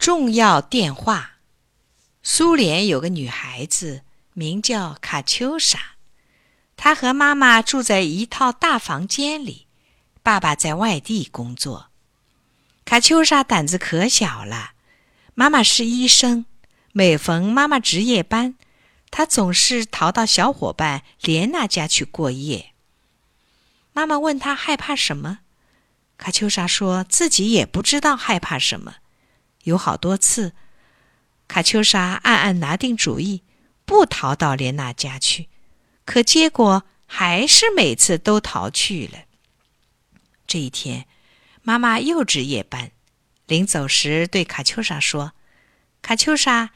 重要电话。苏联有个女孩子，名叫卡秋莎，她和妈妈住在一套大房间里，爸爸在外地工作。卡秋莎胆子可小了，妈妈是医生，每逢妈妈值夜班，她总是逃到小伙伴莲娜家去过夜。妈妈问她害怕什么，卡秋莎说自己也不知道害怕什么，有好多次。卡秋莎暗暗拿定主意，不逃到莲娜家去，可结果还是每次都逃去了。这一天，妈妈又值夜班，临走时对卡秋莎说：“卡秋莎，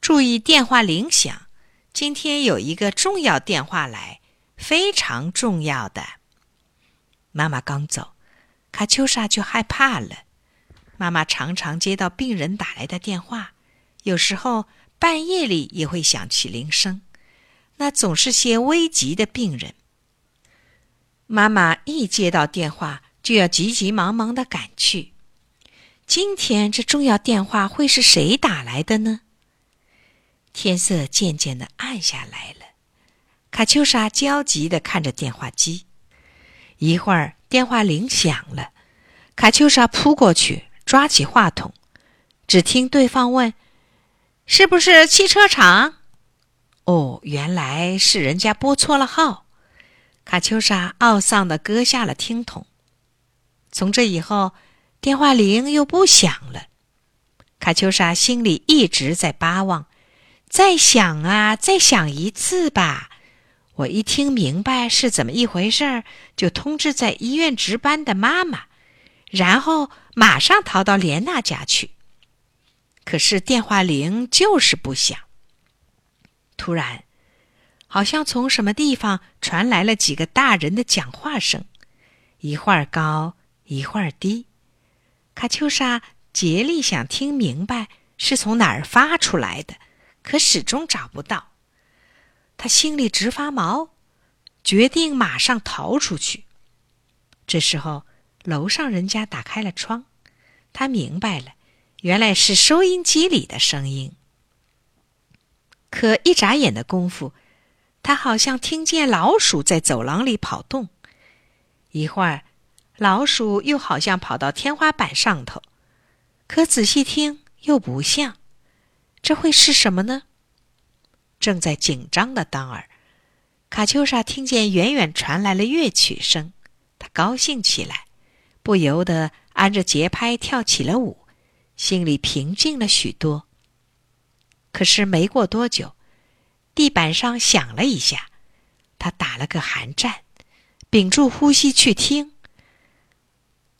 注意电话铃响，今天有一个重要电话来，非常重要的。”妈妈刚走，卡秋莎就害怕了。妈妈常常接到病人打来的电话。有时候半夜里也会响起铃声，那总是些危急的病人。妈妈一接到电话，就要急急忙忙的赶去。今天这重要电话会是谁打来的呢？天色渐渐的暗下来了，卡秋莎焦急的看着电话机。一会儿电话铃响了，卡秋莎扑过去抓起话筒，只听对方问。是不是汽车厂？哦，原来是人家拨错了号。卡秋莎懊丧的搁下了听筒。从这以后，电话铃又不响了。卡秋莎心里一直在巴望：再响啊，再响一次吧！我一听明白是怎么一回事儿，就通知在医院值班的妈妈，然后马上逃到莲娜家去。可是电话铃就是不响。突然，好像从什么地方传来了几个大人的讲话声，一会儿高，一会儿低。卡秋莎竭力想听明白是从哪儿发出来的，可始终找不到。他心里直发毛，决定马上逃出去。这时候，楼上人家打开了窗，他明白了。原来是收音机里的声音。可一眨眼的功夫，他好像听见老鼠在走廊里跑动。一会儿，老鼠又好像跑到天花板上头。可仔细听又不像，这会是什么呢？正在紧张的当儿，卡秋莎听见远远传来了乐曲声，她高兴起来，不由得按着节拍跳起了舞。心里平静了许多。可是没过多久，地板上响了一下，他打了个寒战，屏住呼吸去听。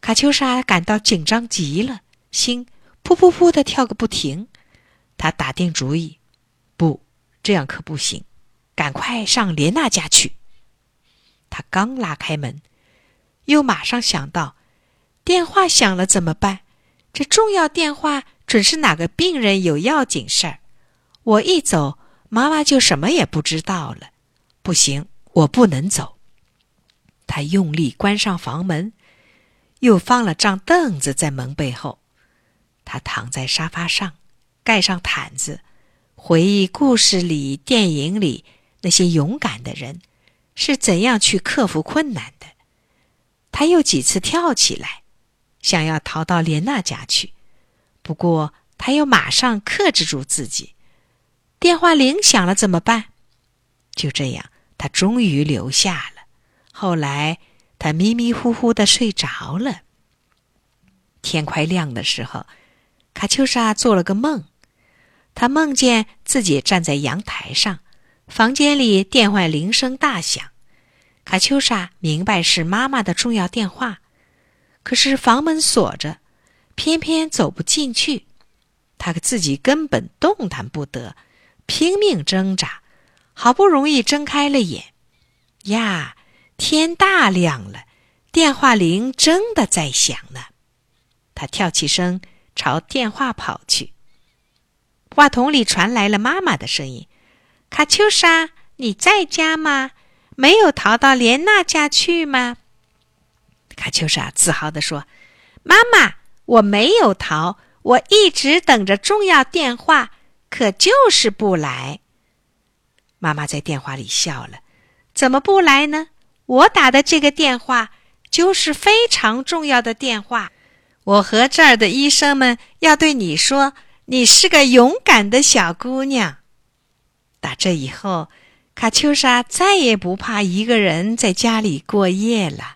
卡秋莎感到紧张极了，心噗噗噗的跳个不停。他打定主意，不，这样可不行，赶快上莲娜家去。他刚拉开门，又马上想到，电话响了怎么办？这重要电话准是哪个病人有要紧事儿，我一走，妈妈就什么也不知道了。不行，我不能走。他用力关上房门，又放了张凳子在门背后。他躺在沙发上，盖上毯子，回忆故事里、电影里那些勇敢的人是怎样去克服困难的。他又几次跳起来。想要逃到莲娜家去，不过他又马上克制住自己。电话铃响了怎么办？就这样，他终于留下了。后来，他迷迷糊糊的睡着了。天快亮的时候，卡秋莎做了个梦，她梦见自己站在阳台上，房间里电话铃声大响。卡秋莎明白是妈妈的重要电话。可是房门锁着，偏偏走不进去，他自己根本动弹不得，拼命挣扎，好不容易睁开了眼，呀，天大亮了，电话铃真的在响呢。他跳起身朝电话跑去，话筒里传来了妈妈的声音：“卡秋莎，你在家吗？没有逃到莲娜家去吗？”卡秋莎自豪地说：“妈妈，我没有逃，我一直等着重要电话，可就是不来。”妈妈在电话里笑了：“怎么不来呢？我打的这个电话就是非常重要的电话。我和这儿的医生们要对你说，你是个勇敢的小姑娘。打这以后，卡秋莎再也不怕一个人在家里过夜了。”